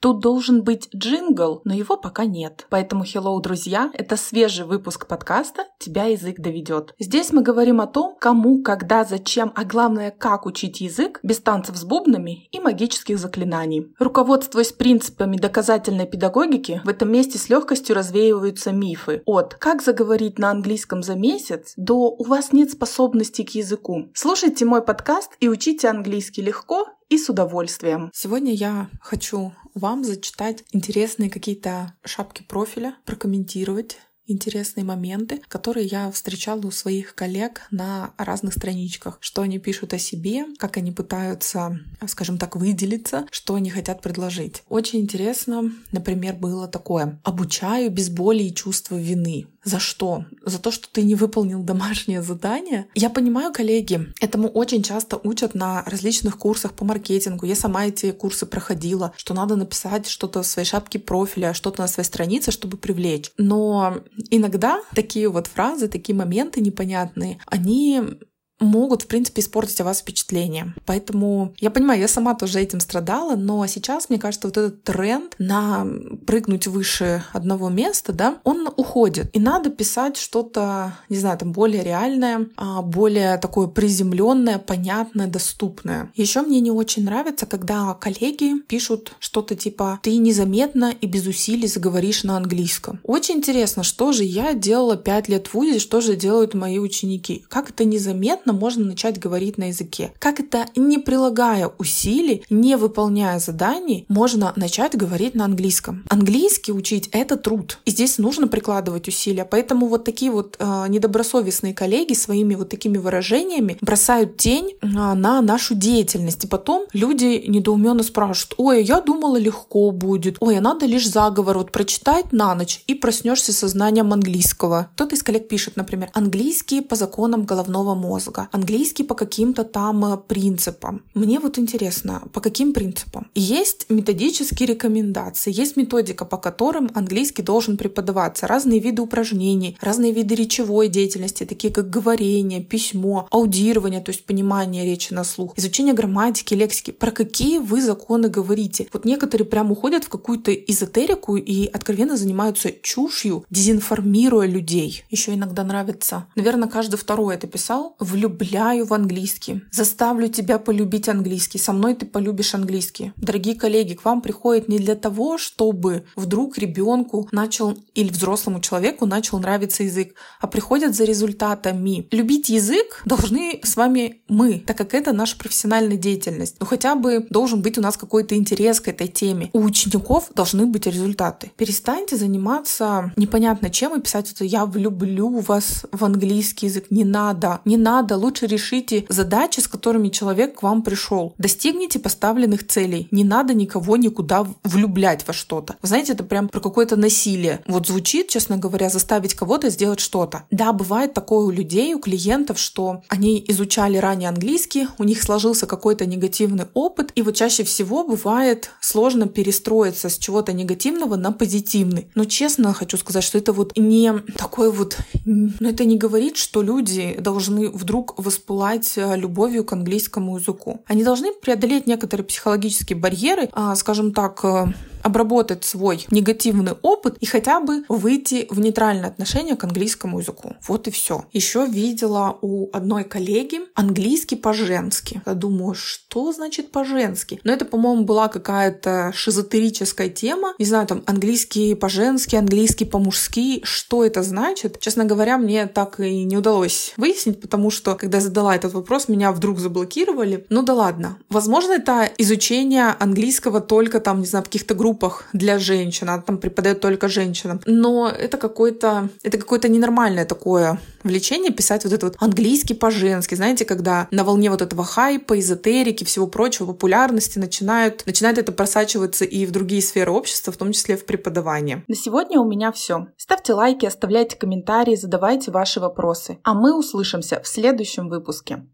Тут должен быть джингл, но его пока нет. Поэтому hello, друзья, это свежий выпуск подкаста «Тебя язык доведет». Здесь мы говорим о том, кому, когда, зачем, а главное, как учить язык без танцев с бубнами и магических заклинаний. Руководствуясь принципами доказательной педагогики, в этом месте с легкостью развеиваются мифы от «как заговорить на английском за месяц» до «у вас нет способностей к языку». Слушайте мой подкаст и учите английский легко и с удовольствием. Сегодня я хочу вам зачитать интересные какие-то шапки профиля, прокомментировать интересные моменты, которые я встречала у своих коллег на разных страничках. Что они пишут о себе, как они пытаются, скажем так, выделиться, что они хотят предложить. Очень интересно, например, было такое. Обучаю без боли и чувства вины. За что? За то, что ты не выполнил домашнее задание? Я понимаю, коллеги, этому очень часто учат на различных курсах по маркетингу. Я сама эти курсы проходила, что надо написать что-то в своей шапке профиля, что-то на своей странице, чтобы привлечь. Но иногда такие вот фразы, такие моменты непонятные, они могут, в принципе, испортить о вас впечатление. Поэтому я понимаю, я сама тоже этим страдала, но сейчас, мне кажется, вот этот тренд на прыгнуть выше одного места, да, он уходит. И надо писать что-то, не знаю, там более реальное, а, более такое приземленное, понятное, доступное. Еще мне не очень нравится, когда коллеги пишут что-то типа «ты незаметно и без усилий заговоришь на английском». Очень интересно, что же я делала пять лет в ВУЗе, что же делают мои ученики. Как это незаметно внятно можно начать говорить на языке. Как это, не прилагая усилий, не выполняя заданий, можно начать говорить на английском. Английский учить — это труд. И здесь нужно прикладывать усилия. Поэтому вот такие вот э, недобросовестные коллеги своими вот такими выражениями бросают тень э, на нашу деятельность. И потом люди недоуменно спрашивают, ой, я думала легко будет, ой, а надо лишь заговор вот прочитать на ночь и проснешься со знанием английского. Кто-то из коллег пишет, например, английский по законам головного мозга языка, английский по каким-то там э, принципам. Мне вот интересно, по каким принципам? Есть методические рекомендации, есть методика, по которым английский должен преподаваться, разные виды упражнений, разные виды речевой деятельности, такие как говорение, письмо, аудирование, то есть понимание речи на слух, изучение грамматики, лексики. Про какие вы законы говорите? Вот некоторые прям уходят в какую-то эзотерику и откровенно занимаются чушью, дезинформируя людей. Еще иногда нравится. Наверное, каждый второй это писал. Влюб влюбляю в английский. Заставлю тебя полюбить английский. Со мной ты полюбишь английский. Дорогие коллеги, к вам приходит не для того, чтобы вдруг ребенку начал или взрослому человеку начал нравиться язык, а приходят за результатами. Любить язык должны с вами мы, так как это наша профессиональная деятельность. Ну хотя бы должен быть у нас какой-то интерес к этой теме. У учеников должны быть результаты. Перестаньте заниматься непонятно чем и писать это «я влюблю вас в английский язык». Не надо. Не надо лучше решите задачи, с которыми человек к вам пришел. Достигните поставленных целей. Не надо никого никуда влюблять во что-то. Вы знаете, это прям про какое-то насилие. Вот звучит, честно говоря, заставить кого-то сделать что-то. Да, бывает такое у людей, у клиентов, что они изучали ранее английский, у них сложился какой-то негативный опыт, и вот чаще всего бывает сложно перестроиться с чего-то негативного на позитивный. Но честно хочу сказать, что это вот не такой вот... Но это не говорит, что люди должны вдруг воспылать э, любовью к английскому языку. Они должны преодолеть некоторые психологические барьеры, а, скажем так, э, обработать свой негативный опыт и хотя бы выйти в нейтральное отношение к английскому языку. Вот и все. Еще видела у одной коллеги английский по-женски. Я думаю, что значит по-женски? Но это, по-моему, была какая-то шизотерическая тема. Не знаю, там английский по-женски, английский по-мужски. Что это значит? Честно говоря, мне так и не удалось выяснить, потому что, когда я задала этот вопрос, меня вдруг заблокировали. Ну да ладно. Возможно, это изучение английского только там, не знаю, в каких-то группах группах для женщин, она там преподает только женщинам. Но это какое-то это какое-то ненормальное такое влечение писать вот это вот английский по-женски. Знаете, когда на волне вот этого хайпа, эзотерики, всего прочего, популярности начинают, начинает это просачиваться и в другие сферы общества, в том числе в преподавании. На сегодня у меня все. Ставьте лайки, оставляйте комментарии, задавайте ваши вопросы. А мы услышимся в следующем выпуске.